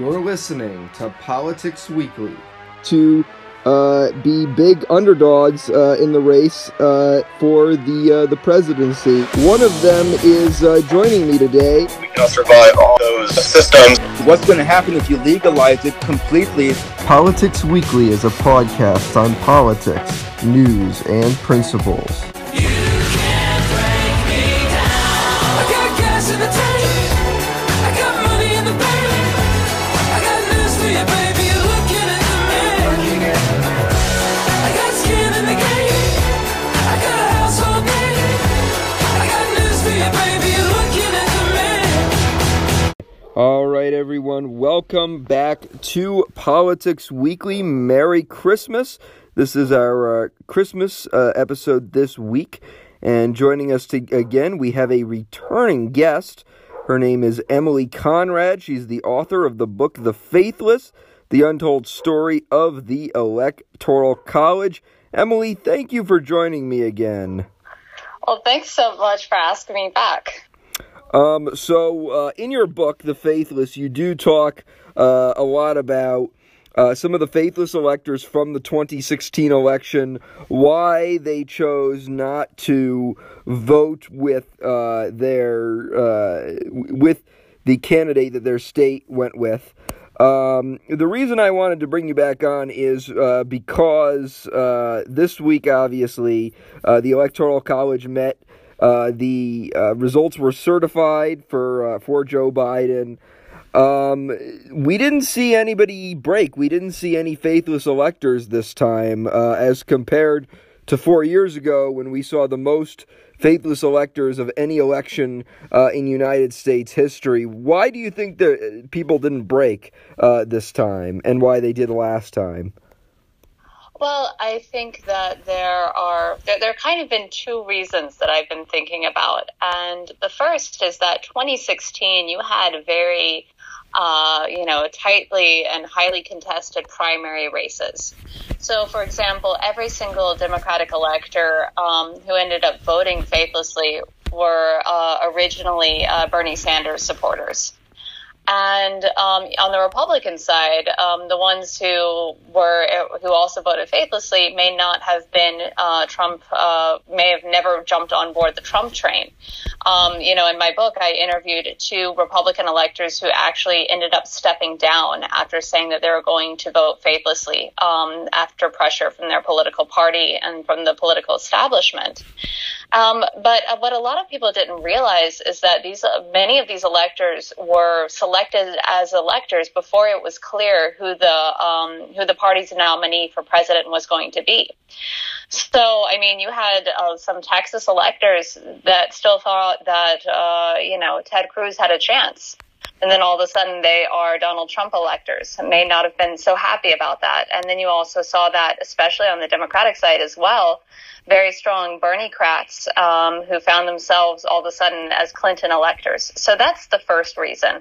You're listening to Politics Weekly. to uh, be big underdogs uh, in the race uh, for the uh, the presidency. One of them is uh, joining me today. we cannot survive all those systems. What's going to happen if you legalize it completely? Politics Weekly is a podcast on politics, news, and principles. Welcome back to Politics Weekly. Merry Christmas. This is our uh, Christmas uh, episode this week. And joining us to, again, we have a returning guest. Her name is Emily Conrad. She's the author of the book The Faithless The Untold Story of the Electoral College. Emily, thank you for joining me again. Well, thanks so much for asking me back. Um, so, uh, in your book, The Faithless, you do talk uh, a lot about uh, some of the faithless electors from the 2016 election, why they chose not to vote with uh, their uh, with the candidate that their state went with. Um, the reason I wanted to bring you back on is uh, because uh, this week, obviously, uh, the Electoral College met. Uh, the uh, results were certified for uh, for Joe Biden. Um, we didn't see anybody break. We didn't see any faithless electors this time, uh, as compared to four years ago when we saw the most faithless electors of any election uh, in United States history. Why do you think that people didn't break this time, and why they did last time? Well, I think that there are there, there kind of been two reasons that I've been thinking about, and the first is that 2016 you had very uh, you know tightly and highly contested primary races. So, for example, every single Democratic elector um, who ended up voting faithlessly were uh, originally uh, Bernie Sanders supporters. And um, on the Republican side, um, the ones who were who also voted faithlessly may not have been uh, Trump, uh, may have never jumped on board the Trump train. Um, you know, in my book, I interviewed two Republican electors who actually ended up stepping down after saying that they were going to vote faithlessly um, after pressure from their political party and from the political establishment. Um, but uh, what a lot of people didn't realize is that these uh, many of these electors were selected as electors before it was clear who the um, who the party's nominee for president was going to be. So, I mean, you had uh, some Texas electors that still thought that uh, you know Ted Cruz had a chance. And then all of a sudden they are Donald Trump electors and may not have been so happy about that. And then you also saw that, especially on the Democratic side as well, very strong Bernie crats um, who found themselves all of a sudden as Clinton electors. So that's the first reason.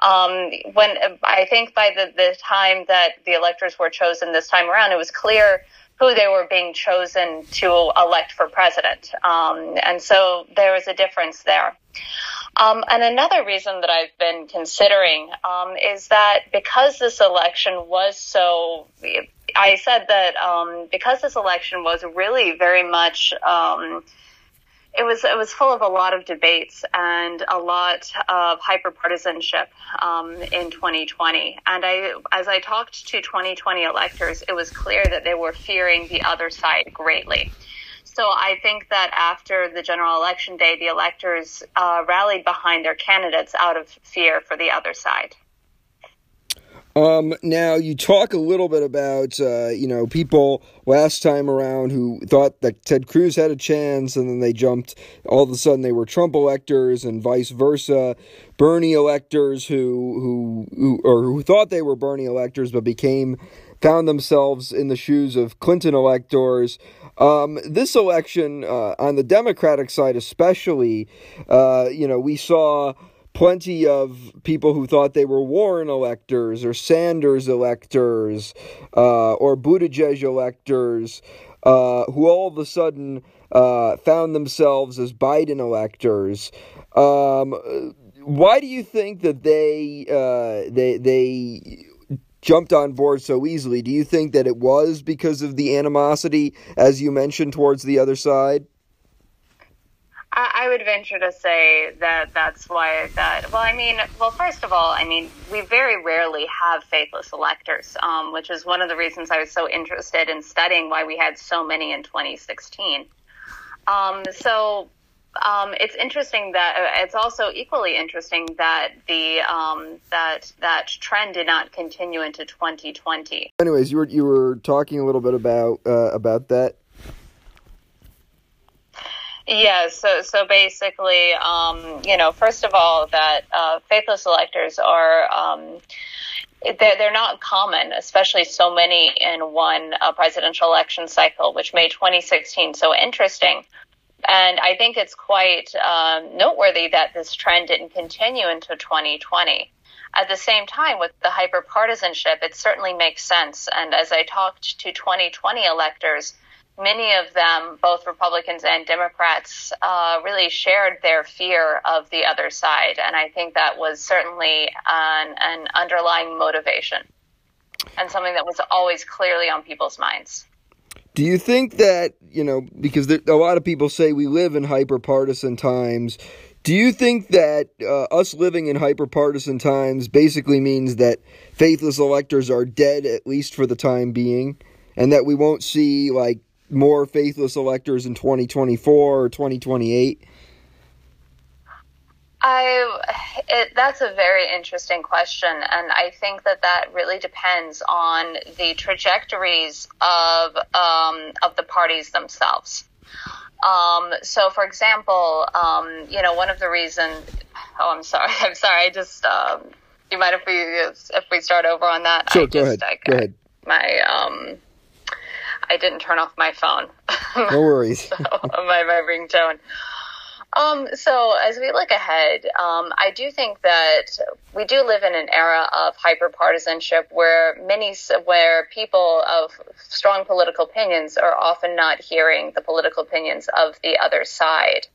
Um, when I think by the, the time that the electors were chosen this time around, it was clear who they were being chosen to elect for president. Um, and so there was a difference there. Um, and another reason that I've been considering um, is that because this election was so, I said that um, because this election was really very much, um, it was it was full of a lot of debates and a lot of hyperpartisanship um, in 2020. And I, as I talked to 2020 electors, it was clear that they were fearing the other side greatly. So I think that after the general election day, the electors uh, rallied behind their candidates out of fear for the other side. Um, now you talk a little bit about uh, you know people last time around who thought that Ted Cruz had a chance, and then they jumped. All of a sudden, they were Trump electors, and vice versa. Bernie electors who who who or who thought they were Bernie electors, but became found themselves in the shoes of Clinton electors. Um, this election, uh, on the Democratic side especially, uh, you know, we saw plenty of people who thought they were Warren electors or Sanders electors uh, or Buttigieg electors uh, who all of a sudden uh, found themselves as Biden electors. Um, why do you think that they uh, they they jumped on board so easily? Do you think that it was because of the animosity, as you mentioned, towards the other side? I would venture to say that that's why that. Well, I mean, well, first of all, I mean, we very rarely have faithless electors, um, which is one of the reasons I was so interested in studying why we had so many in 2016. Um, so um, it's interesting that uh, it's also equally interesting that the um, that that trend did not continue into 2020. Anyways, you were you were talking a little bit about uh, about that. Yeah, so so basically, um, you know, first of all, that uh, faithless electors are um, they're they're not common, especially so many in one uh, presidential election cycle, which made 2016 so interesting. And I think it's quite um, noteworthy that this trend didn't continue into 2020. At the same time, with the hyperpartisanship, it certainly makes sense. And as I talked to 2020 electors, many of them, both Republicans and Democrats, uh, really shared their fear of the other side. And I think that was certainly an, an underlying motivation and something that was always clearly on people's minds. Do you think that you know because there, a lot of people say we live in hyper partisan times? Do you think that uh, us living in hyper partisan times basically means that faithless electors are dead at least for the time being, and that we won't see like more faithless electors in 2024 or 2028? I, it, that's a very interesting question, and I think that that really depends on the trajectories of um, of the parties themselves. Um, so, for example, um, you know, one of the reasons. Oh, I'm sorry. I'm sorry. I just. Um, you mind if we if we start over on that? Sure, I go just, ahead. I, Go ahead. My um, I didn't turn off my phone. No worries. my, my ringtone. Um, so as we look ahead, um, I do think that we do live in an era of hyperpartisanship where many, where people of strong political opinions are often not hearing the political opinions of the other side.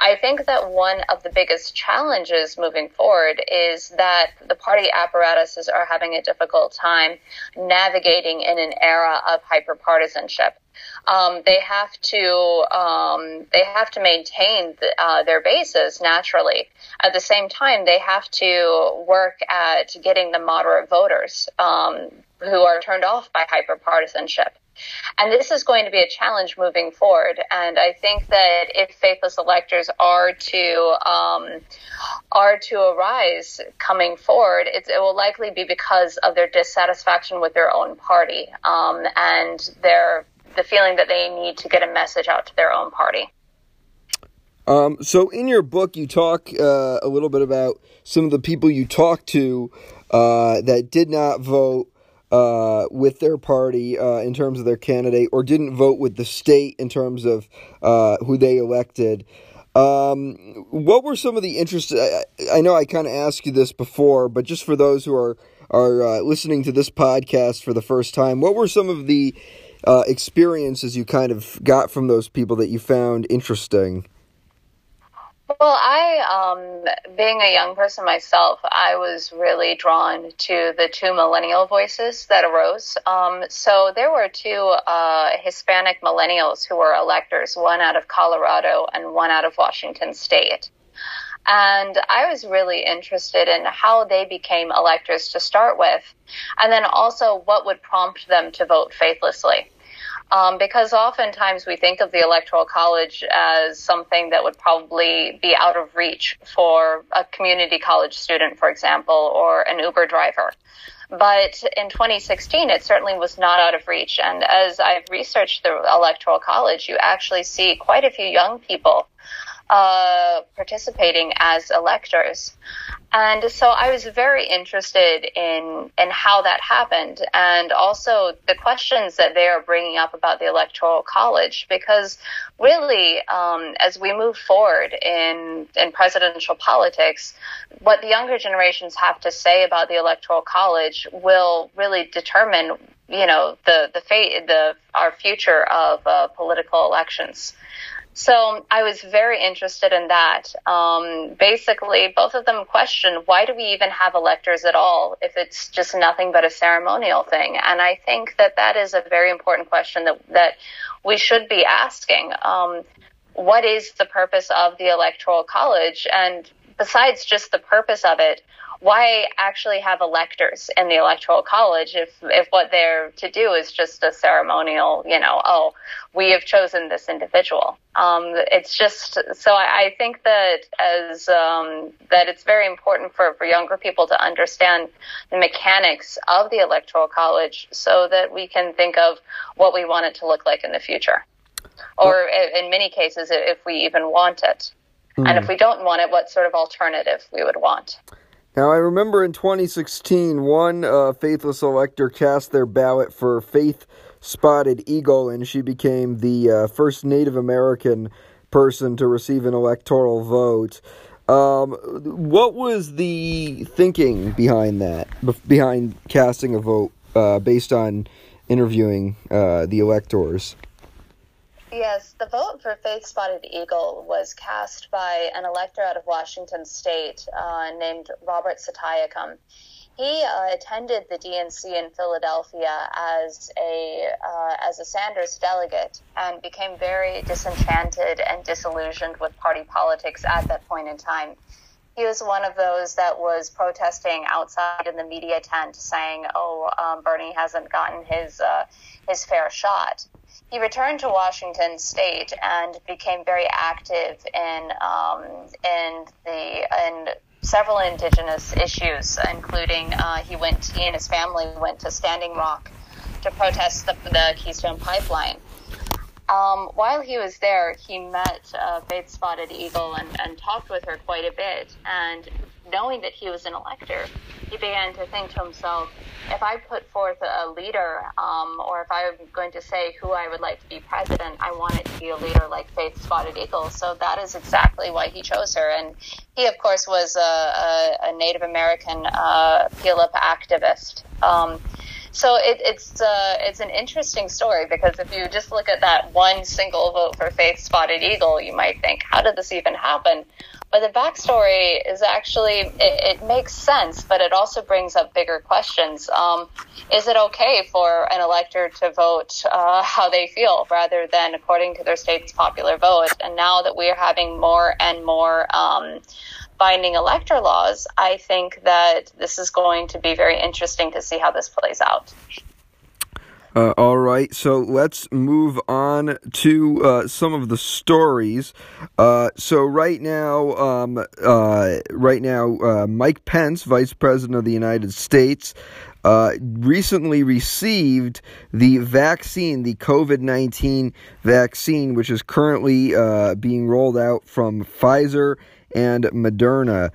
I think that one of the biggest challenges moving forward is that the party apparatuses are having a difficult time navigating in an era of hyperpartisanship. Um, they have to um, they have to maintain the, uh, their bases naturally. At the same time, they have to work at getting the moderate voters um, who are turned off by hyperpartisanship. And this is going to be a challenge moving forward. And I think that if faithless electors are to um, are to arise coming forward, it will likely be because of their dissatisfaction with their own party um, and their the feeling that they need to get a message out to their own party. Um, so in your book, you talk uh, a little bit about some of the people you talked to uh, that did not vote uh, with their party uh, in terms of their candidate, or didn't vote with the state in terms of uh, who they elected. Um, what were some of the interests? I, I know I kind of asked you this before, but just for those who are are uh, listening to this podcast for the first time, what were some of the uh, experiences you kind of got from those people that you found interesting? Well, I, um, being a young person myself, I was really drawn to the two millennial voices that arose. Um, so there were two uh, Hispanic millennials who were electors, one out of Colorado and one out of Washington State. And I was really interested in how they became electors to start with, and then also what would prompt them to vote faithlessly. Um, because oftentimes we think of the electoral college as something that would probably be out of reach for a community college student, for example, or an Uber driver. But in 2016, it certainly was not out of reach. And as I've researched the electoral college, you actually see quite a few young people uh, participating as electors. And so I was very interested in in how that happened, and also the questions that they are bringing up about the electoral college, because really, um, as we move forward in in presidential politics, what the younger generations have to say about the electoral college will really determine, you know, the the fate, the our future of uh, political elections. So I was very interested in that. Um, basically, both of them questioned why do we even have electors at all if it's just nothing but a ceremonial thing? And I think that that is a very important question that that we should be asking. Um, what is the purpose of the electoral college? And besides just the purpose of it, why actually have electors in the electoral college if if what they're to do is just a ceremonial, you know, oh, we have chosen this individual. Um, it's just so I, I think that as um, that it's very important for, for younger people to understand the mechanics of the electoral college so that we can think of what we want it to look like in the future, or in many cases if we even want it. And if we don't want it, what sort of alternative we would want. Now, I remember in 2016, one uh, faithless elector cast their ballot for Faith Spotted Eagle, and she became the uh, first Native American person to receive an electoral vote. Um, what was the thinking behind that, behind casting a vote uh, based on interviewing uh, the electors? Yes, the vote for Faith Spotted Eagle was cast by an elector out of Washington State uh, named Robert Satiacum. He uh, attended the DNC in Philadelphia as a uh, as a Sanders delegate and became very disenchanted and disillusioned with party politics at that point in time. He was one of those that was protesting outside in the media tent, saying, "Oh, um, Bernie hasn't gotten his uh, his fair shot." he returned to Washington State and became very active in um, in the in several indigenous issues, including uh, he went he and his family went to Standing Rock to protest the, the Keystone Pipeline. Um, while he was there, he met uh, Faith Spotted Eagle and, and talked with her quite a bit. And knowing that he was an elector, he began to think to himself, if I put forth a leader, um, or if I'm going to say who I would like to be president, I want it to be a leader like Faith Spotted Eagle. So that is exactly why he chose her. And he, of course, was a, a, a Native American uh, Puyallup activist. Um, so it, it's uh, it's an interesting story because if you just look at that one single vote for Faith Spotted Eagle, you might think, how did this even happen? But the backstory is actually it, it makes sense, but it also brings up bigger questions. Um, is it okay for an elector to vote uh, how they feel rather than according to their state's popular vote? And now that we are having more and more um, binding elector laws, I think that this is going to be very interesting to see how this plays out. Uh, all right, so let's move on to uh, some of the stories. Uh, so right now, um, uh, right now, uh, Mike Pence, Vice President of the United States, uh, recently received the vaccine, the COVID nineteen vaccine, which is currently being rolled out from Pfizer and Moderna.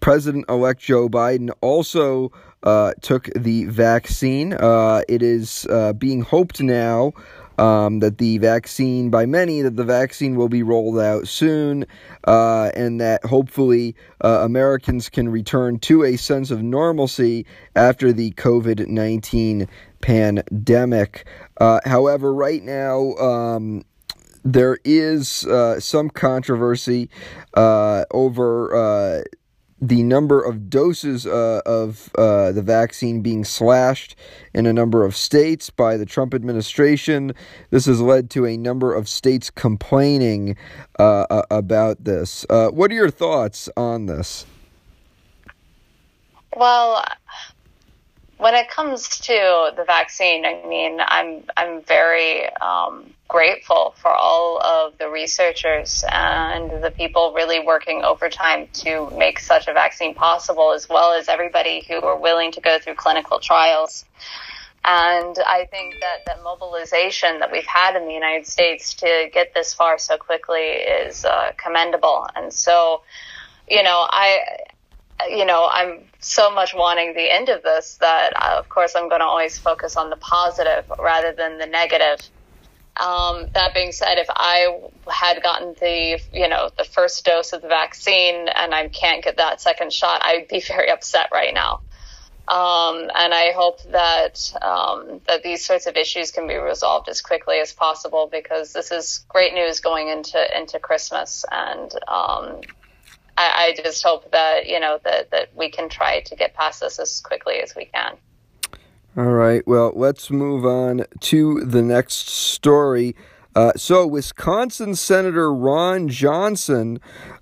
President elect Joe Biden also uh, took the vaccine. Uh, it is uh, being hoped now um, that the vaccine, by many, that the vaccine will be rolled out soon, uh, and that hopefully uh, Americans can return to a sense of normalcy after the COVID 19 pandemic. Uh, however, right now, um, there is uh, some controversy uh, over uh, the number of doses uh, of uh, the vaccine being slashed in a number of states by the Trump administration. This has led to a number of states complaining uh, about this. Uh, what are your thoughts on this? Well, when it comes to the vaccine, I mean, I'm I'm very um, grateful for all of the researchers and the people really working overtime to make such a vaccine possible, as well as everybody who are willing to go through clinical trials. And I think that the mobilization that we've had in the United States to get this far so quickly is uh, commendable. And so, you know, I you know, I'm so much wanting the end of this that, uh, of course, I'm going to always focus on the positive rather than the negative. Um, that being said, if I had gotten the, you know, the first dose of the vaccine and I can't get that second shot, I'd be very upset right now. Um, and I hope that um, that these sorts of issues can be resolved as quickly as possible because this is great news going into into Christmas, and um, I, I just hope that you know that that we can try to get past this as quickly as we can. All right. Well, let's move on to the next story. Uh, so, Wisconsin Senator Ron Johnson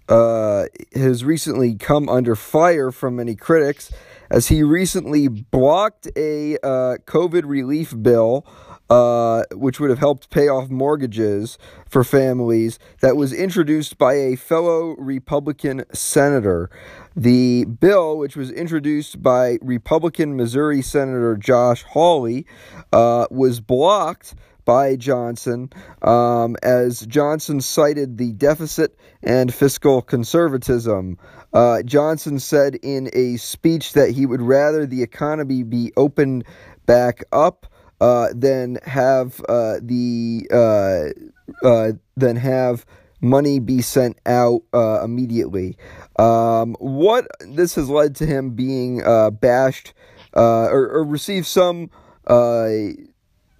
uh, has recently come under fire from many critics as he recently blocked a uh, COVID relief bill. Uh, which would have helped pay off mortgages for families that was introduced by a fellow Republican senator. The bill, which was introduced by Republican Missouri Senator Josh Hawley, uh, was blocked by Johnson um, as Johnson cited the deficit and fiscal conservatism. Uh, Johnson said in a speech that he would rather the economy be opened back up uh, than have uh, the uh, uh, than have money be sent out uh, immediately. Um, what this has led to him being bashed or, or received some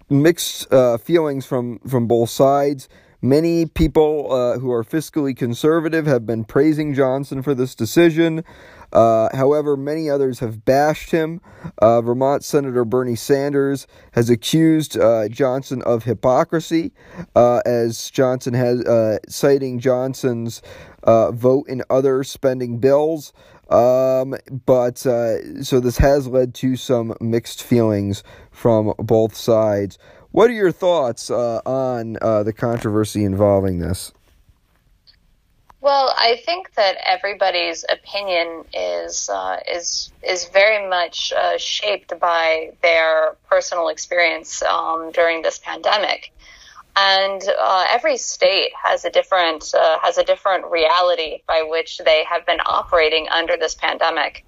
mixed feelings from from both sides. Many people who are fiscally conservative have been praising Johnson for this decision. Uh, however, many others have bashed him. Uh, Vermont Senator Bernie Sanders has accused uh, Johnson of hypocrisy, uh, as Johnson has uh, citing Johnson's vote in other spending bills. Um, but so this has led to some mixed feelings from both sides. What are your thoughts on the controversy involving this? Well, I think that everybody's opinion is uh, is is very much uh, shaped by their personal experience um, during this pandemic, and uh, every state has a different uh, has a different reality by which they have been operating under this pandemic.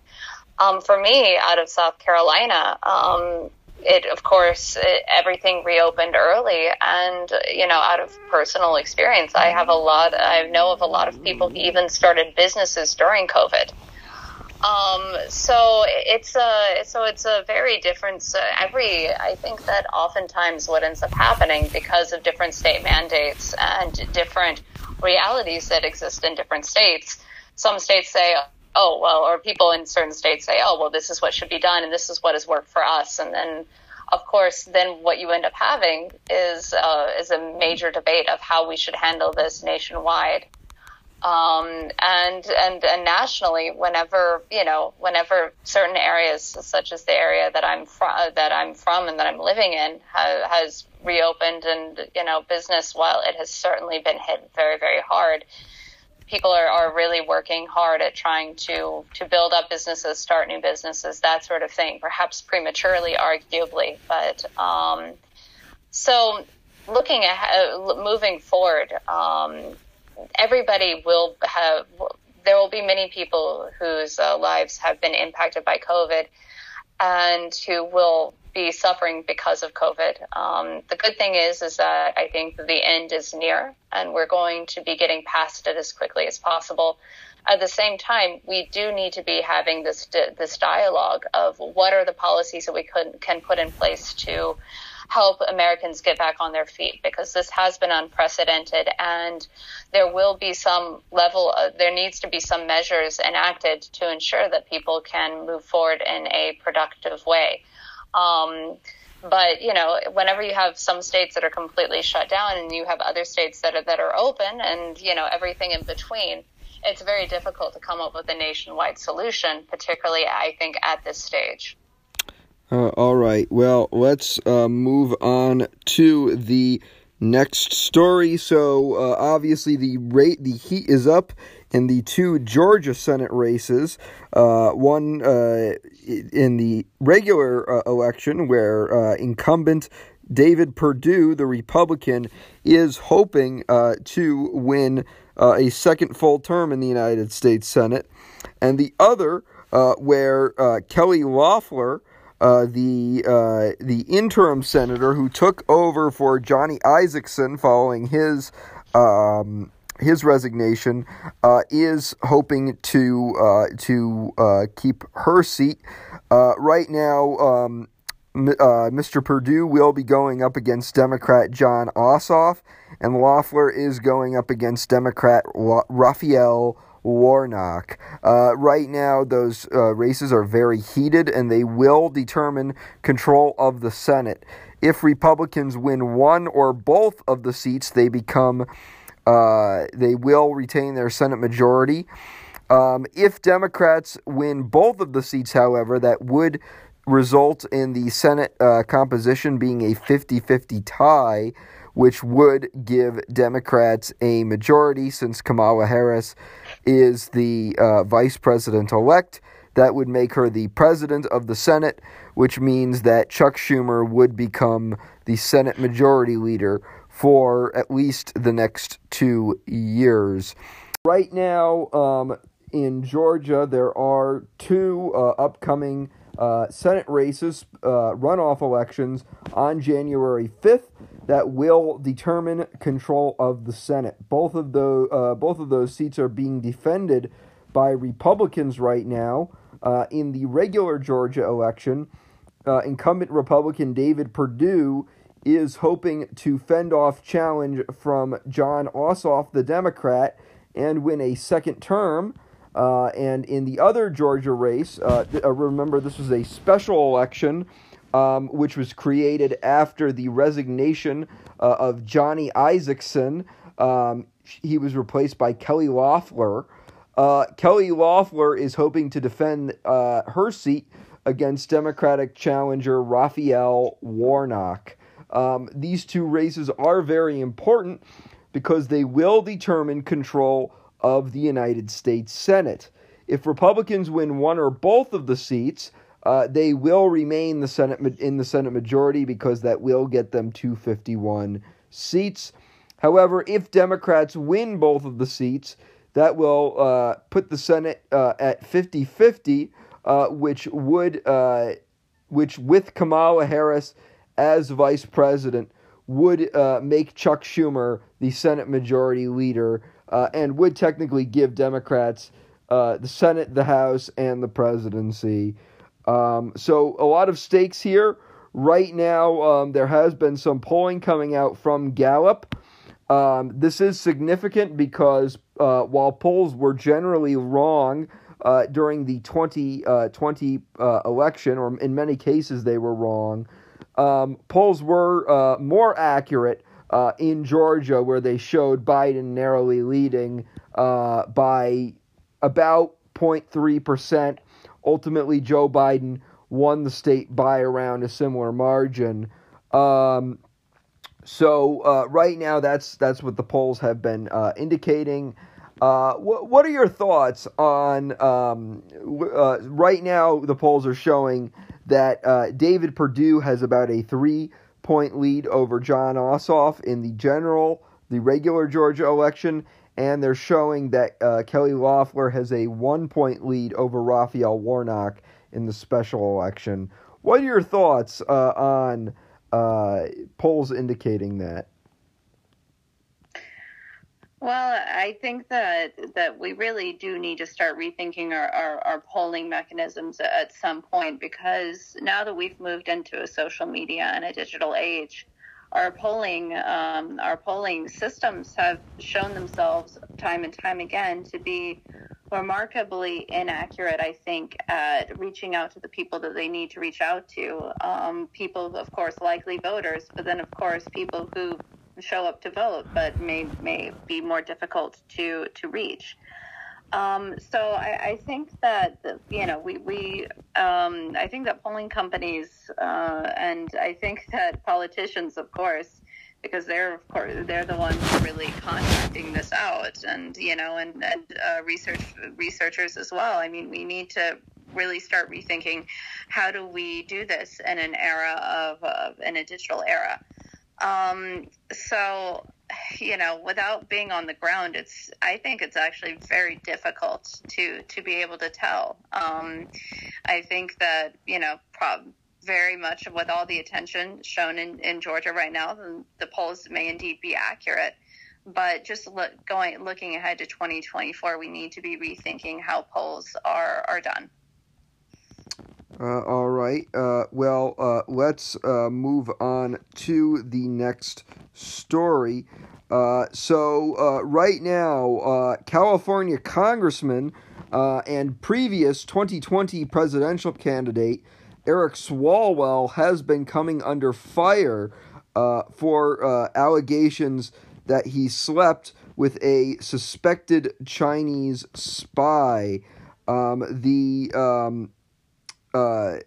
Um, for me, out of South Carolina, um, it of course it, everything reopened early. And you know out of personal experience i have a lot i know of a lot of people who even started businesses during covid. Um, so it's a so it's a very different every i think that oftentimes what ends up happening because of different state mandates and different realities that exist in different states some states say oh well or people in certain states say oh well this is what should be done and this is what has worked for us. And then of course then what you end up having is uh, is a major debate of how we should handle this nationwide. Um, and and and nationally whenever you know whenever certain areas such as the area that I'm from that I'm from and that I'm living in ha- has reopened and you know business while it has certainly been hit very very hard people are, are really working hard at trying to to build up businesses, start new businesses, that sort of thing. Perhaps prematurely, arguably, but um, so looking at moving forward, um, everybody will have. There will be many people whose uh, lives have been impacted by COVID, and who will be suffering because of COVID. Um, the good thing is, is that I think the end is near, and we're going to be getting past it as quickly as possible. At the same time, we do need to be having this this dialogue of what are the policies that we could, can put in place to help Americans get back on their feet because this has been unprecedented and there will be some level of, there needs to be some measures enacted to ensure that people can move forward in a productive way. Um, but you know, whenever you have some states that are completely shut down and you have other states that are that are open, and you know everything in between, it's very difficult to come up with a nationwide solution. Particularly, I think at this stage. Uh, all right. Well, let's uh, move on to the next story. So, uh, obviously, the rate the heat is up in the two Georgia Senate races. Uh, one uh, in the regular uh, election, where incumbent David Perdue, the Republican, is hoping to win a second full term in the United States Senate, and the other where Kelly Loeffler. Uh, the uh, the interim senator who took over for Johnny Isakson following his um, his resignation, uh, is hoping to uh, to uh, keep her seat. Right now, um, Mr. Perdue will be going up against Democrat Jon Ossoff, and Loeffler is going up against Democrat Raphael Warnock. Uh, right now, those uh, races are very heated, and they will determine control of the Senate. If Republicans win one or both of the seats, they become uh, they will retain their Senate majority. Um, if Democrats win both of the seats, however, that would result in the Senate uh, composition being a 50 50 tie, which would give Democrats a majority since Kamala Harris is the uh, vice president elect. That would make her the president of the Senate, which means that Chuck Schumer would become the Senate majority leader for at least the next two years. Right now, um, in Georgia, there are two uh, upcoming uh, Senate races, uh, runoff elections on January 5th that will determine control of the Senate. Both of those, uh, both of those seats are being defended by Republicans right now. Uh, in the regular Georgia election, uh, incumbent Republican David Perdue is hoping to fend off challenge from Jon Ossoff, the Democrat, and win a second term. Uh, and in the other Georgia race, uh, uh, remember this was a special election um, which was created after the resignation uh, of Johnny Isakson. Um, he was replaced by Kelly Loeffler. Uh, Kelly Loeffler is hoping to defend uh, her seat against Democratic challenger Raphael Warnock. Um, these two races are very important because they will determine control of the United States Senate. If Republicans win one or both of the seats, uh, they will remain the Senate in the Senate majority because that will get them 251 seats. However, if Democrats win both of the seats, that will uh, put the Senate uh, at 50 50, uh, which would, uh, which with Kamala Harris as vice president, would uh, make Chuck Schumer the Senate majority leader uh, and would technically give Democrats uh, the Senate, the House, and the presidency. Um, so, a lot of stakes here. Right now, um, there has been some polling coming out from Gallup. Um, this is significant because uh, while polls were generally wrong uh, during the 2020 uh, election, or in many cases they were wrong, um, polls were uh, more accurate uh, in Georgia, where they showed Biden narrowly leading uh, by about 0.3%. Ultimately, Joe Biden won the state by around a similar margin. Um, so uh, right now, that's that's what the polls have been uh, indicating. Uh, what what are your thoughts on um, uh, right now? The polls are showing that uh, David Perdue has about a three point lead over Jon Ossoff in the general, the regular Georgia election, and they're showing that uh, Kelly Loeffler has a one point lead over Raphael Warnock in the special election. What are your thoughts uh, on uh, polls indicating that? Well, I think that that we really do need to start rethinking our, our, our, polling mechanisms at some point because now that we've moved into a social media and a digital age, our polling um, our polling systems have shown themselves time and time again to be remarkably inaccurate. I think at reaching out to the people that they need to reach out to, um, people of course likely voters, but then of course people who show up to vote, but may may be more difficult to to reach. Um, so I, I, think that you know we we um, I think that polling companies uh, and I think that politicians, of course, because they're of course they're the ones really contracting this out, and you know, and and uh, research researchers as well. I mean, we need to really start rethinking how do we do this in an era of, of in a digital era. Um, so, you know, without being on the ground, it's I think it's actually very difficult to to be able to tell. Um, I think that you know, prob- very much with all the attention shown in, in Georgia right now, the, the polls may indeed be accurate. But just look, going looking ahead to 2024, we need to be rethinking how polls are are done. Uh, all right. Uh, well, uh, let's uh, move on to the next story. Uh, so, uh, right now, California Congressman and previous 2020 presidential candidate Eric Swalwell has been coming under fire for allegations that he slept with a suspected Chinese spy. Um, the um, uh,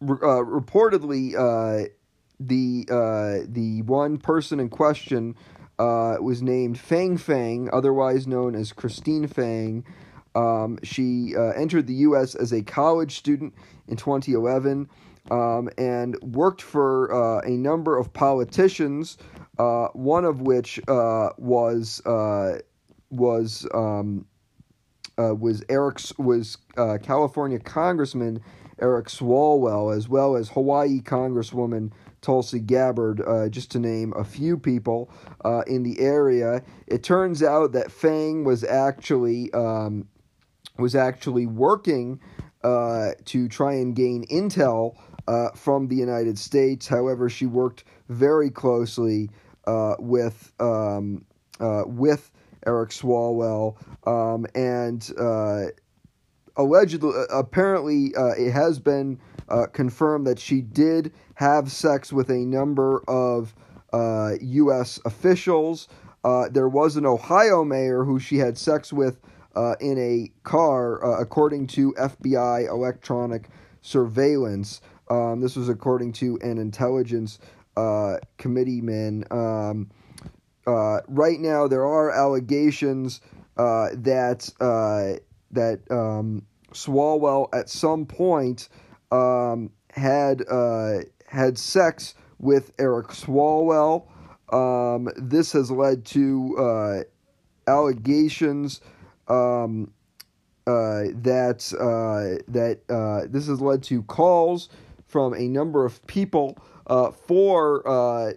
re- uh, reportedly uh, the uh, the one person in question uh, was named Fang Fang, otherwise known as Christine Fang. Um, she uh, entered the U.S. as a college student in 2011 um, and worked for uh, a number of politicians. Uh, one of which uh, was uh, was um, uh, was Eric's was uh, California Congressman Eric Swalwell, as well as Hawaii Congresswoman Tulsi Gabbard, uh, just to name a few people uh, in the area. It turns out that Fang was actually um, was actually working uh, to try and gain intel uh, from the United States. However, she worked very closely with um, with Eric Swalwell, um, and uh, allegedly, uh, apparently, uh, it has been uh, confirmed that she did have sex with a number of uh, U.S. officials. Uh, there was an Ohio mayor who she had sex with uh, in a car, uh, according to FBI electronic surveillance. Um, this was according to an intelligence uh, committeeman. Um, uh, right now, there are allegations uh, that uh, that um, Swalwell at some point um, had uh, had sex with Eric Swalwell. Um, this has led to uh, allegations um, uh, that that this has led to calls from a number of people for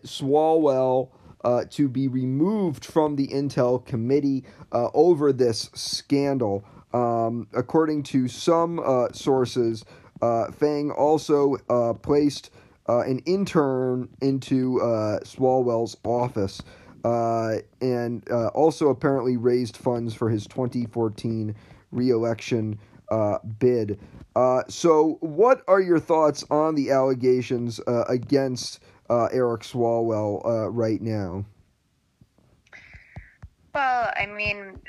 Swalwell uh, to be removed from the Intel committee uh, over this scandal. Um, according to some uh, sources, uh, Fang also uh, placed an intern into Swalwell's office and also apparently raised funds for his 2014 reelection uh, bid. Uh, so, what are your thoughts on the allegations uh, against uh, Eric Swalwell uh, right now? Well, I mean,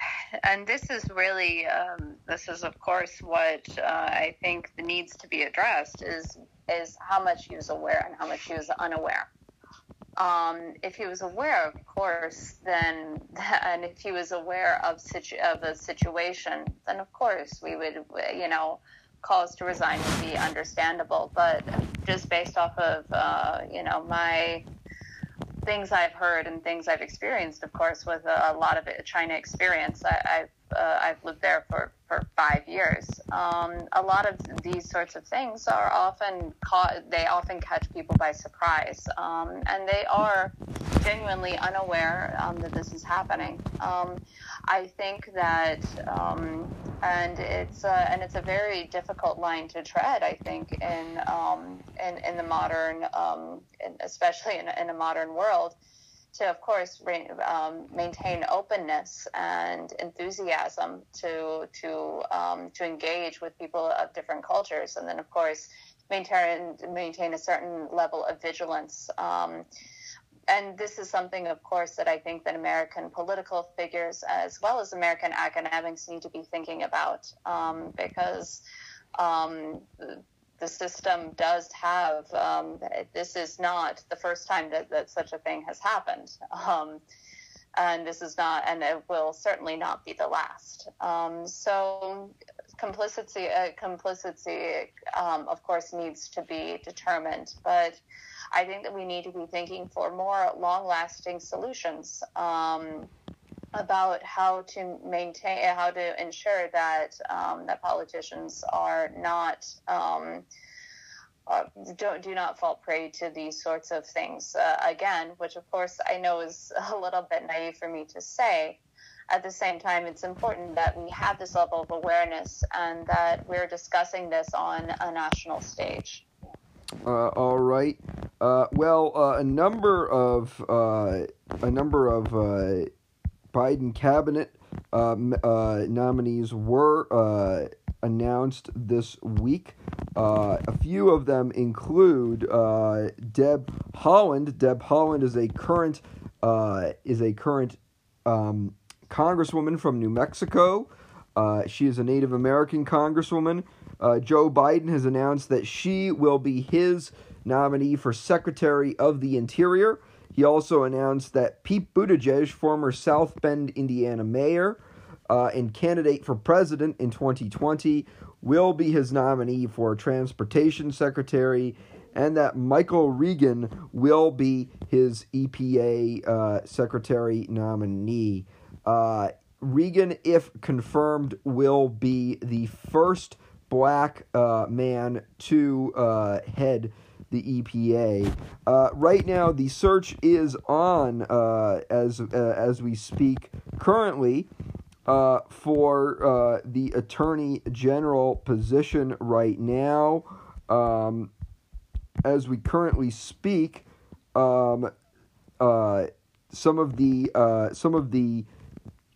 and this is really, um, this is of course what uh, I think needs to be addressed is is how much he was aware and how much he was unaware. Um, if he was aware, of course, then, and if he was aware of situ- of a situation, then of course we would, you know, calls to resign would be understandable. But just based off of, uh, you know, my things I've heard and things I've experienced, of course, with a, a lot of China experience. I, uh, I've lived there for, for five years. Um, a lot of these sorts of things are often caught. They often catch people by surprise, um, and they are genuinely unaware um, that this is happening. Um, I think that, um, and it's a, and it's a very difficult line to tread. I think in um, in, in the modern, in, especially in, in a modern world, to of course re, um, maintain openness and enthusiasm to to um, to engage with people of different cultures, and then of course maintain maintain a certain level of vigilance. Um, and this is something, of course, that I think that American political figures as well as American academics need to be thinking about um, because um, the system does have, um, this is not the first time that, that such a thing has happened. Um, and this is not, and it will certainly not be the last. Um, so complicity, uh, complicity, um, of course, needs to be determined, but I think that we need to be thinking for more long-lasting solutions um, about how to maintain, how to ensure that um, that politicians are not. Um, uh, don't do not fall prey to these sorts of things uh, again, which of course I know is a little bit naive for me to say, at the same time, it's important that we have this level of awareness and that we're discussing this on a national stage. Uh, all right. Uh, well, uh, a number of uh, a number of uh, Biden cabinet uh, m- uh, nominees were uh, announced this week. Uh, a few of them include uh, Deb Haaland. Deb Haaland is a current uh, is a current um, congresswoman from New Mexico. She is a Native American congresswoman. Joe Biden has announced that she will be his nominee for Secretary of the Interior. He also announced that Pete Buttigieg, former South Bend, Indiana mayor uh, and candidate for president in 2020, will be his nominee for Transportation Secretary, and that Michael Regan will be his EPA uh, Secretary nominee. Uh, Regan, if confirmed, will be the first black uh, man to uh, head the EPA. Uh, right now, the search is on uh, as uh, as we speak currently uh, for uh, the Attorney General position right now. Um, as we currently speak, um, uh, some of the some of the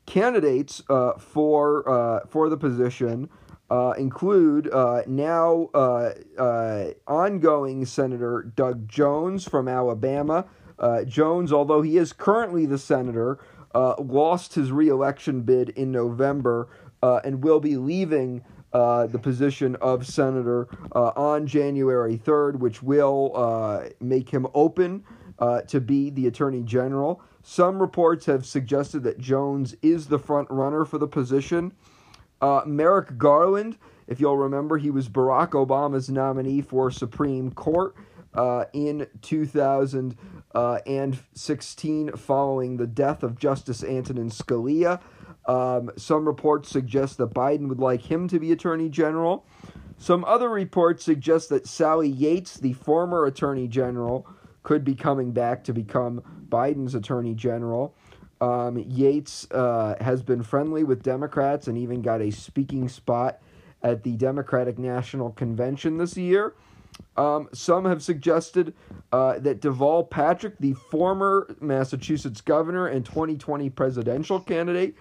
candidates for for the position uh, include uh, now uh, uh, ongoing Senator Doug Jones from Alabama. Uh, Jones, although he is currently the senator, uh, lost his reelection bid in November and will be leaving the position of senator on January 3rd, which will make him open to be the attorney general. Some reports have suggested that Jones is the front runner for the position. Uh, Merrick Garland, if you'll remember, he was Barack Obama's nominee for Supreme Court uh, in 2016 following the death of Justice Antonin Scalia. Um, some reports suggest that Biden would like him to be Attorney General. Some other reports suggest that Sally Yates, the former Attorney General, could be coming back to become Biden's Attorney General. Um, Yates uh, has been friendly with Democrats and even got a speaking spot at the Democratic National Convention this year. Um, some have suggested uh, that Deval Patrick, the former Massachusetts governor and 2020 presidential candidate,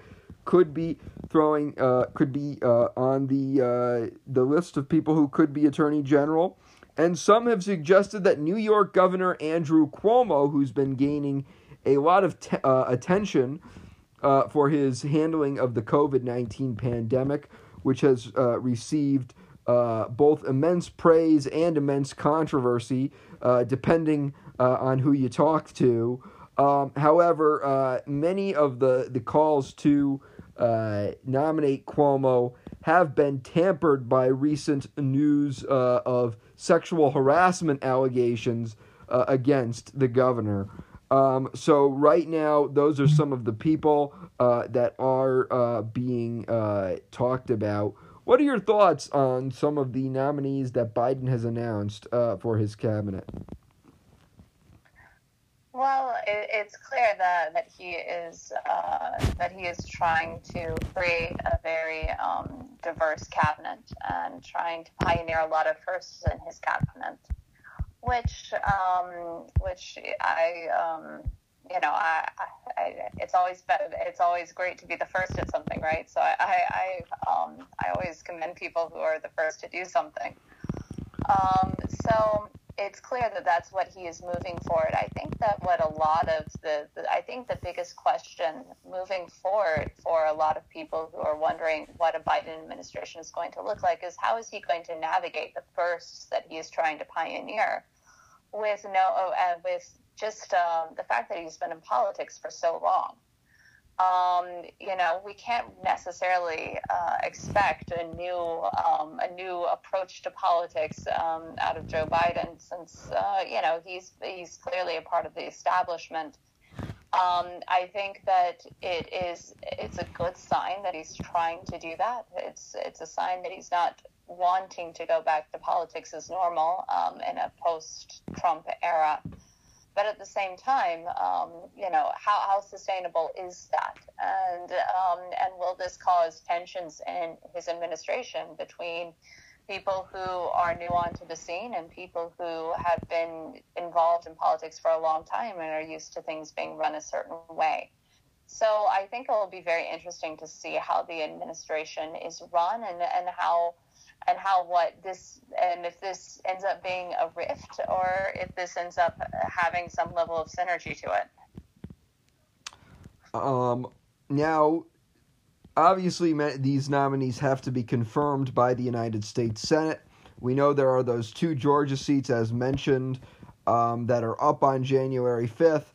could be throwing uh, could be uh, on the uh, the list of people who could be attorney general. And some have suggested that New York Governor Andrew Cuomo, who's been gaining a lot of te- uh, attention uh, for his handling of the COVID 19 pandemic, which has uh, received uh, both immense praise and immense controversy, uh, depending uh, on who you talk to. Um, however, many of the, the calls to nominate Cuomo have been tampered by recent news of sexual harassment allegations against the governor. Um, so right now, those are some of the people uh, that are uh, being uh, talked about. What are your thoughts on some of the nominees that Biden has announced uh, for his cabinet? Well, it, it's clear that, that he is uh, that he is trying to create a very um, diverse cabinet and trying to pioneer a lot of firsts in his cabinet, which um, which I um, you know I, I, I it's always better, it's always great to be the first at something, right? So I I I, um, I always commend people who are the first to do something. Um, so it's clear that that's what he is moving forward. I think that what a lot of the, the, I think the biggest question moving forward for a lot of people who are wondering what a Biden administration is going to look like is how is he going to navigate the firsts that he is trying to pioneer with no, uh, with just um, the fact that he's been in politics for so long um, you know, we can't necessarily uh, expect a new um, a new approach to politics um, out of Joe Biden, since uh, you know he's he's clearly a part of the establishment. Um, I think that it is it's a good sign that he's trying to do that. It's it's a sign that he's not wanting to go back to politics as normal um, in a post-Trump era but at the same time, um, you know, how, how sustainable is that? and um, and will this cause tensions in his administration between people who are new onto the scene and people who have been involved in politics for a long time and are used to things being run a certain way. So I think it will be very interesting to see how the administration is run and, and how and how what this and if this ends up being a rift or if this ends up having some level of synergy to it. Um, now, obviously, these nominees have to be confirmed by the United States Senate. We know there are those two Georgia seats, as mentioned, um, that are up on January 5th.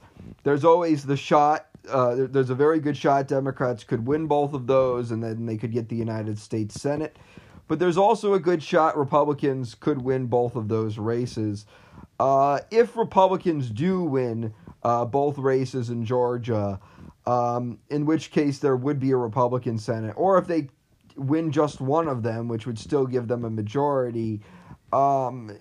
There's always the shot. Uh, there's a very good shot Democrats could win both of those, and then they could get the United States Senate. But there's also a good shot Republicans could win both of those races. Uh, if Republicans do win uh, both races in Georgia, um, in which case there would be a Republican Senate, or if they win just one of them, which would still give them a majority, um,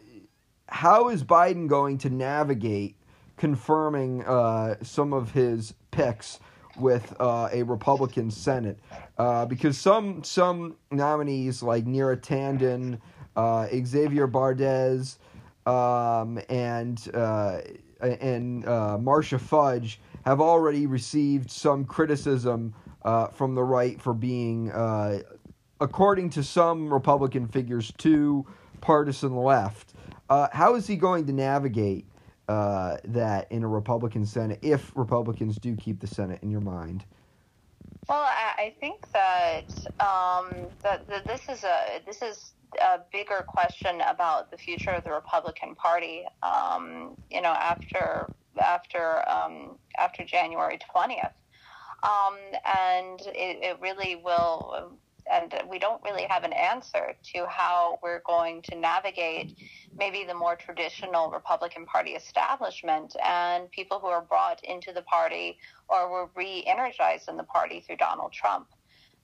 how is Biden going to navigate confirming uh, some of his picks with uh, a Republican Senate? Uh, because some some nominees like Neera Tanden, uh, Xavier Becerra, um, and uh, and uh, Marcia Fudge have already received some criticism uh, from the right for being, uh, according to some Republican figures, too partisan left. Uh, how is he going to navigate uh, that in a Republican Senate if Republicans do keep the Senate? In your mind, Well, I, think that um, that, that this is a this is a bigger question about the future of the Republican Party. Um, you know, after after um, after January twentieth, um, and it, it really will. And we don't really have an answer to how we're going to navigate maybe the more traditional Republican Party establishment and people who are brought into the party or were re-energized in the party through Donald Trump.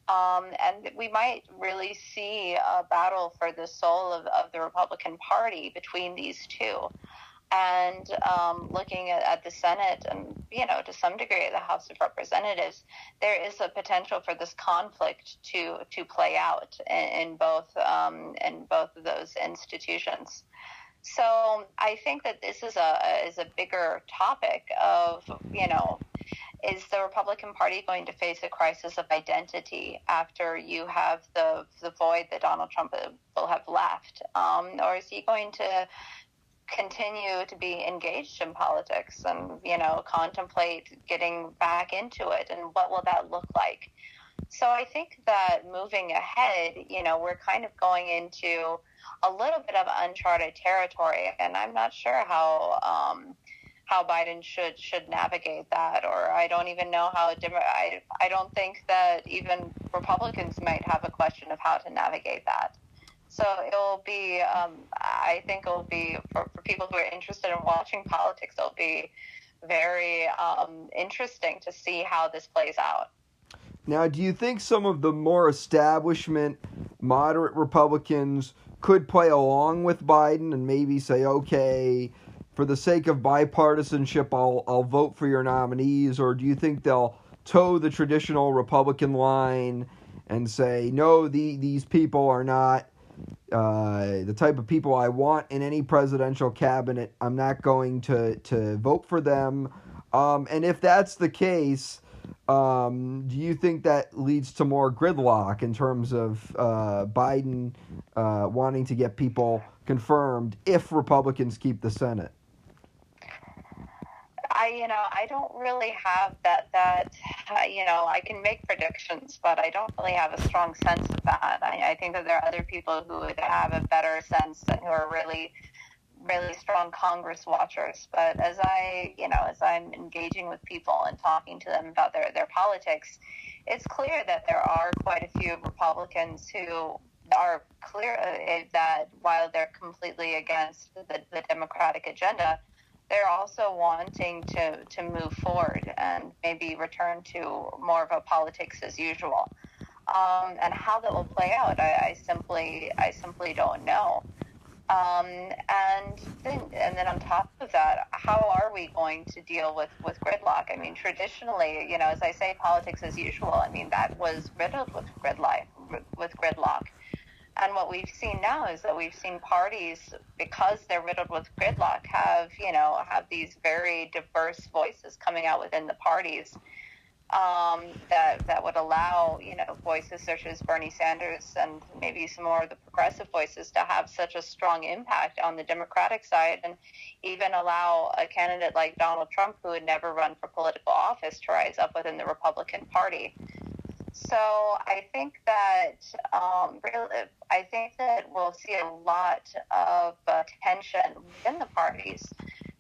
Um, and we might really see a battle for the soul of, of the Republican Party between these two. And um, looking at, at the Senate and, you know, to some degree the House of Representatives, there is a potential for this conflict to, to play out in, in both um, in both of those institutions. So I think that this is a is a bigger topic of you know is the Republican Party going to face a crisis of identity after you have the the void that Donald Trump will have left, um, or is he going to continue to be engaged in politics and you know contemplate getting back into it, and what will that look like? So I think that moving ahead, you know, we're kind of going into a little bit of uncharted territory, and I'm not sure how um, how Biden should should navigate that, or I don't even know how. I I don't think that even Republicans might have a question of how to navigate that. So it'll be, um, I think it'll be for, for people who are interested in watching politics. It'll be very um, interesting to see how this plays out. now do you think some of the more establishment, moderate Republicans could play along with Biden and maybe say, okay, for the sake of bipartisanship, I'll I'll vote for your nominees, or do you think they'll toe the traditional Republican line and say, no, the, these people are not uh, the type of people I want in any presidential cabinet. I'm not going to, to vote for them. Um, and if that's the case, um, do you think that leads to more gridlock in terms of uh, Biden uh, wanting to get people confirmed if Republicans keep the Senate? I, you know, I don't really have that. That uh, you know, I can make predictions, but I don't really have a strong sense of that. I, I think that there are other people who would have a better sense and who are really, really strong Congress watchers. But as I, you know, as I'm engaging with people and talking to them about their their politics, it's clear that there are quite a few Republicans who are clear uh, that while they're completely against the, the Democratic agenda, they're also wanting to, to move forward and maybe return to more of a politics as usual. Um, and how that will play out, I, I simply I simply don't know. Um, and then, and then on top of that, how are we going to deal with, with gridlock? I mean, traditionally, you know, as I say, politics as usual. I mean, that was riddled with gridlock. With gridlock. And what we've seen now is that we've seen parties, because they're riddled with gridlock, have you know have these very diverse voices coming out within the parties um, that that would allow you know voices such as Bernie Sanders and maybe some more of the progressive voices to have such a strong impact on the Democratic side, and even allow a candidate like Donald Trump, who had never run for political office, to rise up within the Republican Party. So I think that um, really, I think that we'll see a lot of uh, tension within the parties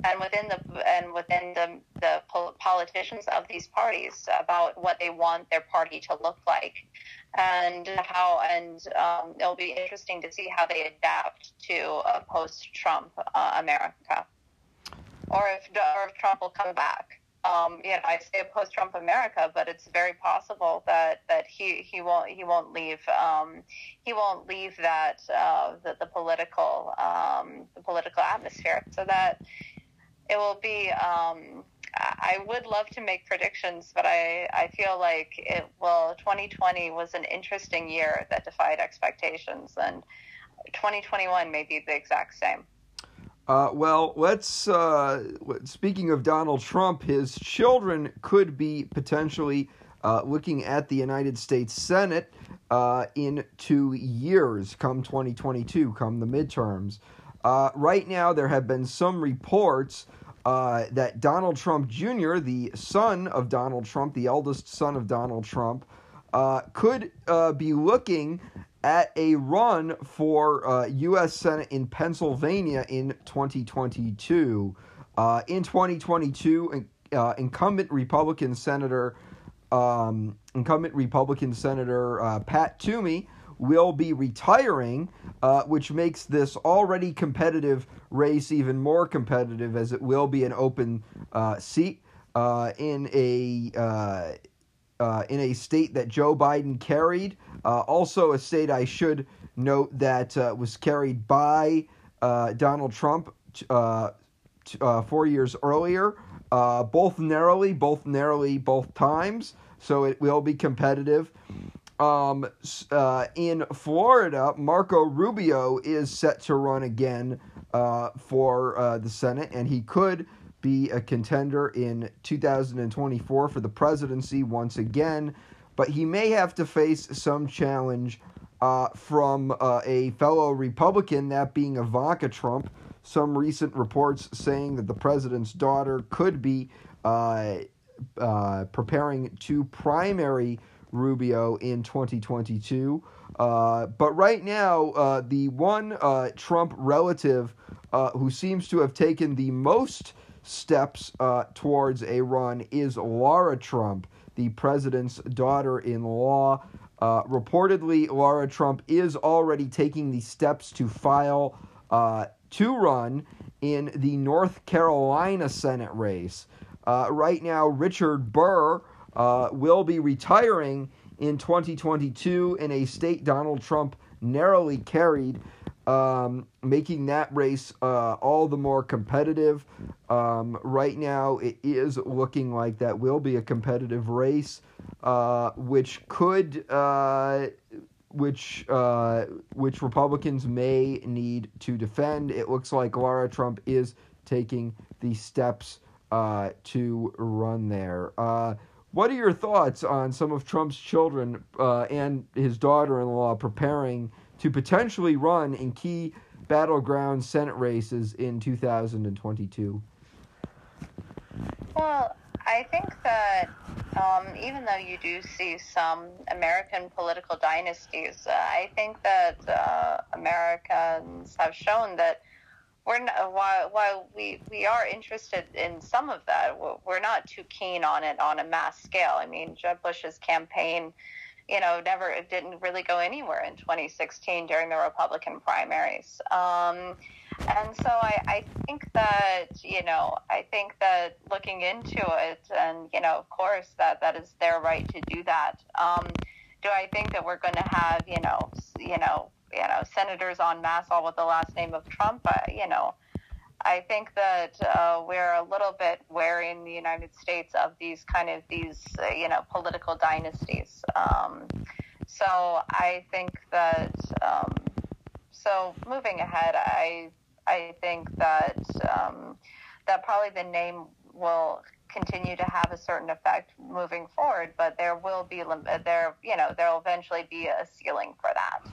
and within the and within the the politicians of these parties about what they want their party to look like, and how and um, it'll be interesting to see how they adapt to a post-Trump uh, America, or if or if Trump will come back um, you know, I say a post-Trump America, but it's very possible that, that he, he won't he won't leave um, he won't leave that uh, the, the political um, the political atmosphere. So that it will be. Um, I would love to make predictions, but I, I feel like it will. 2020 was an interesting year that defied expectations, and 2021 may be the exact same. Uh, well, let's. Uh, speaking of Donald Trump, his children could be potentially uh, looking at the United States Senate uh, in two years, come 2022, come the midterms. Uh, right now, there have been some reports uh, that Donald Trump Jr., the son of Donald Trump, the eldest son of Donald Trump, could be looking at a run for uh, U.S. Senate in Pennsylvania in 2022. Uh, in 2022, uh, incumbent Republican Senator um, incumbent Republican Senator uh, Pat Toomey will be retiring, uh, which makes this already competitive race even more competitive as it will be an open uh, seat in a uh, in a state that Joe Biden carried. Uh, also, a state I should note that uh, was carried by uh, Donald Trump uh, t- uh, four years earlier, both narrowly, both narrowly, both times. So it will be competitive. Um, in Florida, Marco Rubio is set to run again for the Senate, and he could be a contender in 2024 for the presidency once again, but he may have to face some challenge uh, from uh, a fellow Republican, that being Ivanka Trump. Some recent reports saying that the president's daughter could be uh, uh preparing to primary Rubio in 2022. Uh, but right now, uh, the one Trump relative who seems to have taken the most steps uh, towards a run is Laura Trump, the president's daughter in law. Uh, reportedly, Laura Trump is already taking the steps to file uh, to run in the North Carolina Senate race. Uh, right now, Richard Burr uh, will be retiring in 2022 in a state Donald Trump narrowly carried um, making that race uh, all the more competitive. Um, right now, it is looking like that will be a competitive race, uh, which could, uh, which uh, which Republicans may need to defend. It looks like Laura Trump is taking the steps uh, to run there. Uh, what are your thoughts on some of Trump's children and his daughter-in-law preparing? To potentially run in key battleground Senate races in 2022? Well, I think that um, even though you do see some American political dynasties, uh, I think that uh, Americans have shown that we're not, while, while we, we are interested in some of that, we're not too keen on it on a mass scale. I mean, Jeb Bush's campaign you know, never it didn't really go anywhere in 2016 during the Republican primaries. Um, and so I, I think that you know I think that looking into it, and you know, of course, that that is their right to do that. Um, do I think that we're going to have you know you know you know senators on mass all with the last name of Trump. Uh, you know, I think that uh, we're a little bit wary in the United States of these kind of these uh, you know political dynasties. Um, so I think that um, so moving ahead, I I think that um, that probably the name will continue to have a certain effect moving forward, but there will be there you know there will eventually be a ceiling for that.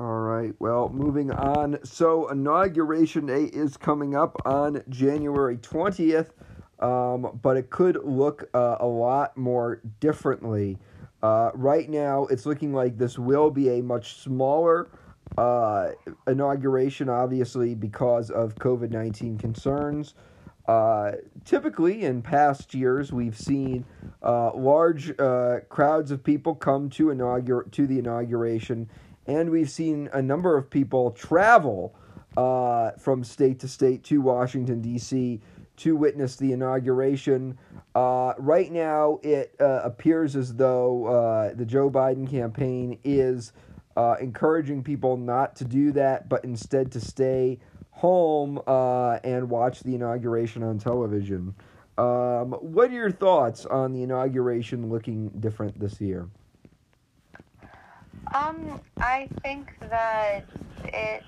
All right. Well, moving on. So, Inauguration Day is coming up on January 20th, um, but it could look uh, a lot more differently. Uh, right now, it's looking like this will be a much smaller uh, inauguration, obviously, because of COVID 19 concerns. Uh, typically, in past years, we've seen uh, large uh, crowds of people come to inaugur- to the inauguration, and we've seen a number of people travel uh, from state to state to Washington D.C. to witness the inauguration. Uh, right now, it uh, appears as though uh, the Joe Biden campaign is uh, encouraging people not to do that, but instead to stay home uh, and watch the inauguration on television. Um, what are your thoughts on the inauguration looking different this year? Um, I think that it.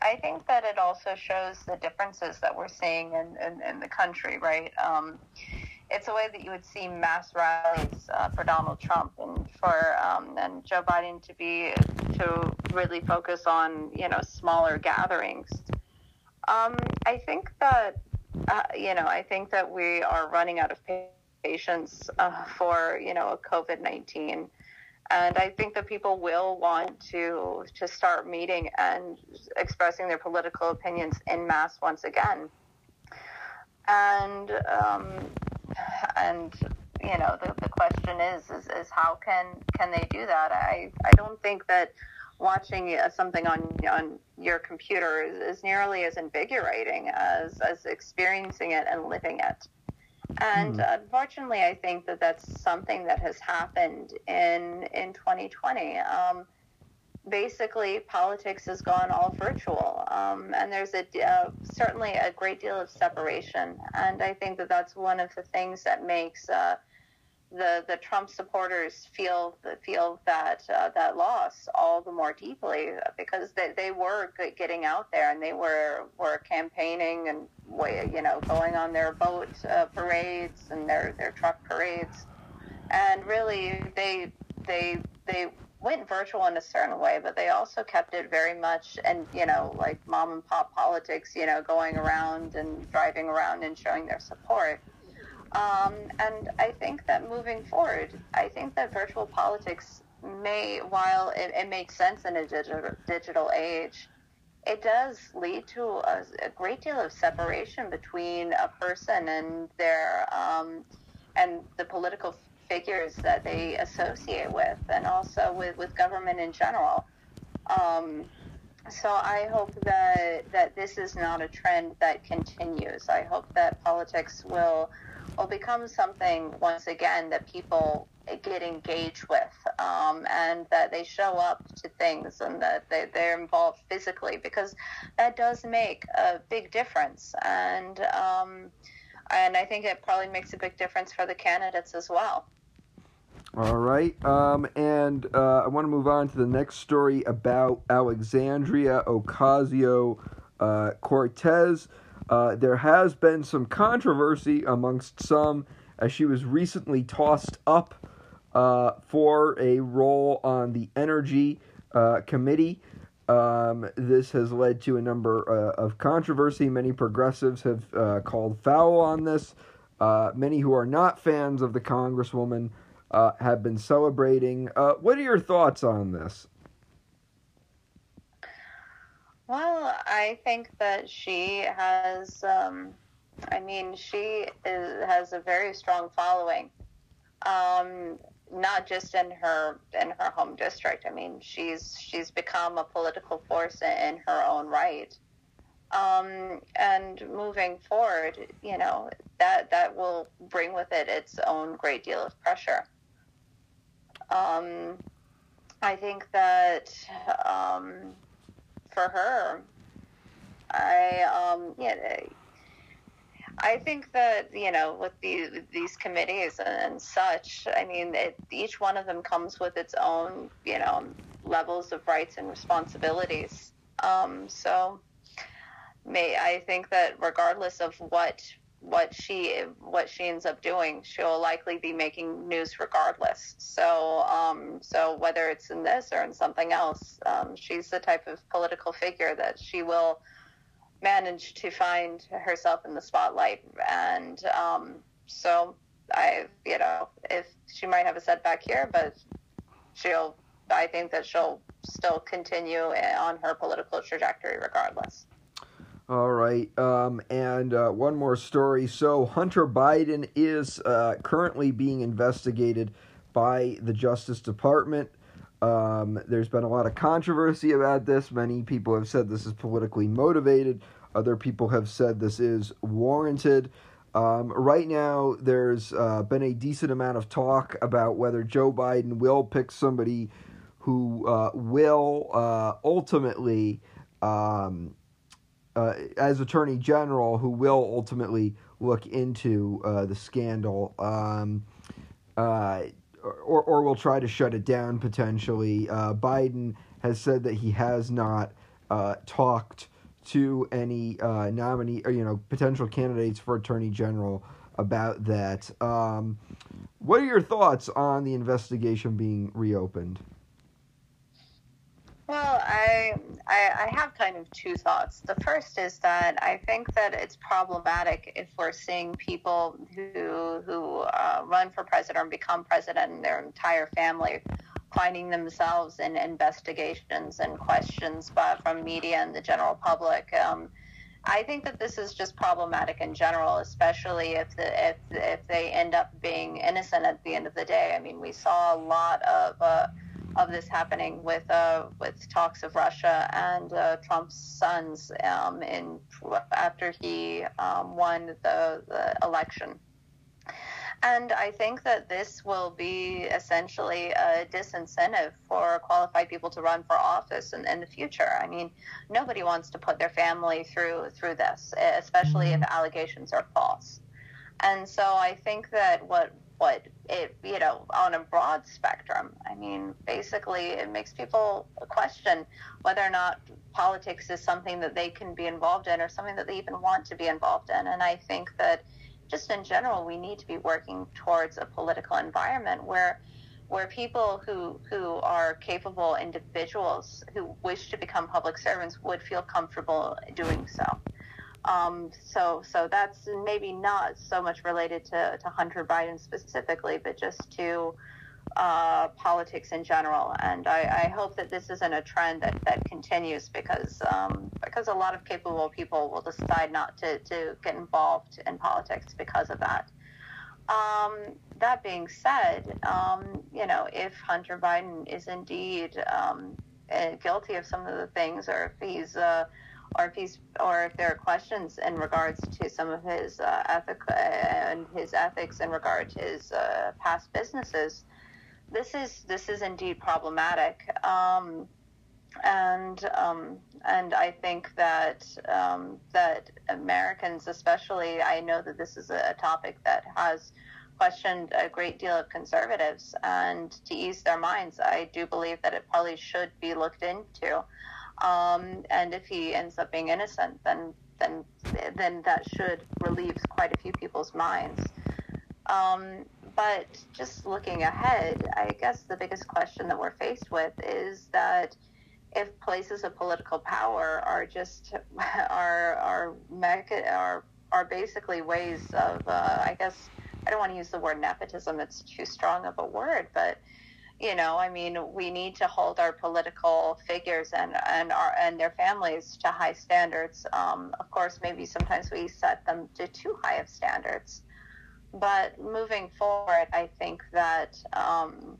I think that it also shows the differences that we're seeing in, in, in the country, right? Um, it's a way that you would see mass rallies uh, for Donald Trump and for um, and Joe Biden to be to really focus on you know smaller gatherings. Um, I think that uh, you know I think that we are running out of patience uh, for you know a COVID nineteen and I think that people will want to to start meeting and expressing their political opinions in mass once again. And um, and you know the, the question is, is is how can can they do that? I I don't think that watching uh, something on on your computer is, is nearly as invigorating as as experiencing it and living it. And unfortunately, I think that that's something that has happened in in 2020. Um, basically, politics has gone all virtual, um, and there's a uh, certainly a great deal of separation. And I think that that's one of the things that makes uh, the the Trump supporters feel feel that uh, that loss all the more deeply because they, they were getting out there and they were were campaigning and you know going on their boat uh, parades and their their truck parades. And really they they they went virtual in a certain way but they also kept it very much and you know like mom and pop politics you know going around and driving around and showing their support um, and I think that moving forward, I think that virtual politics may, while it, it makes sense in a digital, digital age, it does lead to a, a great deal of separation between a person and their um, and the political figures that they associate with, and also with, with government in general. Um, so I hope that that this is not a trend that continues. I hope that politics will will become something once again that people get engaged with um, and that they show up to things and that they, they're involved physically because that does make a big difference and um, and I think it probably makes a big difference for the candidates as well. All right. Um, and uh, I want to move on to the next story about Alexandria Ocasio uh, Cortez. Uh, there has been some controversy amongst some as she was recently tossed up uh, for a role on the Energy uh, Committee. Um, this has led to a number uh, of controversy. Many progressives have uh, called foul on this. Uh, many who are not fans of the Congresswoman uh, have been celebrating. Uh, what are your thoughts on this? Well, I think that she has. Um, I mean, she is, has a very strong following, um, not just in her in her home district. I mean, she's she's become a political force in her own right. Um, and moving forward, you know that that will bring with it its own great deal of pressure. Um, I think that um, for her, I um, yeah, I think that you know with these these committees and such, I mean, it, each one of them comes with its own you know levels of rights and responsibilities. Um, so, may I think that regardless of what what she what she ends up doing, she'll likely be making news regardless. So um, so whether it's in this or in something else, um, she's the type of political figure that she will manage to find herself in the spotlight. And um, so I you know if she might have a setback here, but she'll I think that she'll still continue on her political trajectory regardless. All right. Um, and uh, one more story. So, Hunter Biden is uh, currently being investigated by the Justice Department. Um, there's been a lot of controversy about this. Many people have said this is politically motivated, other people have said this is warranted. Um, right now, there's uh, been a decent amount of talk about whether Joe Biden will pick somebody who uh, will uh, ultimately. Uh, as Attorney General, who will ultimately look into uh, the scandal, um, uh, or or will try to shut it down potentially. Uh, Biden has said that he has not uh, talked to any uh, nominee or you know potential candidates for Attorney General about that. Um, what are your thoughts on the investigation being reopened? Well, I, I I have kind of two thoughts. The first is that I think that it's problematic if we're seeing people who who uh, run for president or become president and their entire family finding themselves in investigations and questions by, from media and the general public. Um, I think that this is just problematic in general, especially if the if if they end up being innocent at the end of the day. I mean, we saw a lot of. Uh, of this happening with uh, with talks of Russia and uh, Trump's sons um, in after he um, won the, the election. And I think that this will be essentially a disincentive for qualified people to run for office in, in the future. I mean, nobody wants to put their family through through this, especially if allegations are false. And so I think that what what it you know on a broad spectrum. I mean basically it makes people question whether or not politics is something that they can be involved in or something that they even want to be involved in. And i think that just in general we need to be working towards a political environment where where people who who are capable individuals who wish to become public servants would feel comfortable doing so um, so, so that's maybe not so much related to, to Hunter Biden specifically, but just to uh, politics in general. And I, I, hope that this isn't a trend that, that continues because um, because a lot of capable people will decide not to, to get involved in politics because of that. Um, that being said, um, you know, if Hunter Biden is indeed um, uh, guilty of some of the things, or if he's uh, or if he's or if there are questions in regards to some of his uh, ethic uh, and his ethics in regard to his uh, past businesses, this is this is indeed problematic. Um, and um, and I think that um, that Americans, especially, I know that this is a topic that has questioned a great deal of conservatives, and to ease their minds, I do believe that it probably should be looked into. Um, and if he ends up being innocent, then then then that should relieve quite a few people's minds. Um, but just looking ahead, I guess the biggest question that we're faced with is that if places of political power are just are are mecha, are are basically ways of uh, I guess I don't want to use the word nepotism; it's too strong of a word, but you know, I mean, we need to hold our political figures and and our and their families to high standards. Um, of course, maybe sometimes we set them to too high of standards. But moving forward, I think that um,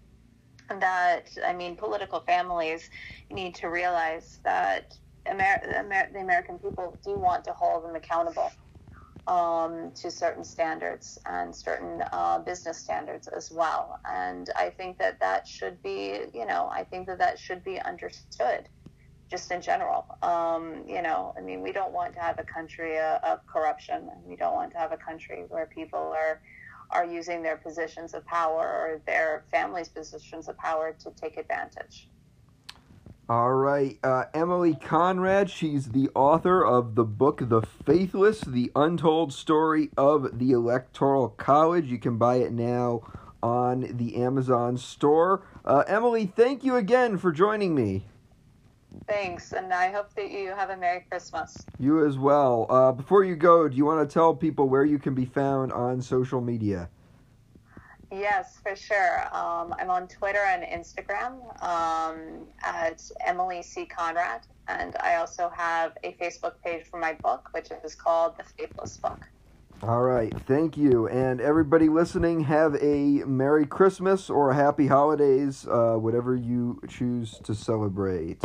that I mean, political families need to realize that Amer- Amer- the American people do want to hold them accountable. Um, to certain standards and certain uh, business standards as well. And I think that that should be, you know, I think that that should be understood just in general. Um, you know, I mean, we don't want to have a country uh, of corruption. We don't want to have a country where people are are using their positions of power or their families' positions of power to take advantage. All right, uh, Emily Conrad. She's the author of the book "The Faithless: The Untold Story of the Electoral College." You can buy it now on the Amazon store. Uh, Emily, thank you again for joining me. Thanks, and I hope that you have a Merry Christmas. You as well. Uh, before you go, do you want to tell people where you can be found on social media? Yes, for sure. Um, I'm on Twitter and Instagram um, at Emily C. Conrad, and I also have a Facebook page for my book, which is called The Faithless Book. All right, thank you. And everybody listening, have a Merry Christmas or a Happy Holidays, uh, whatever you choose to celebrate.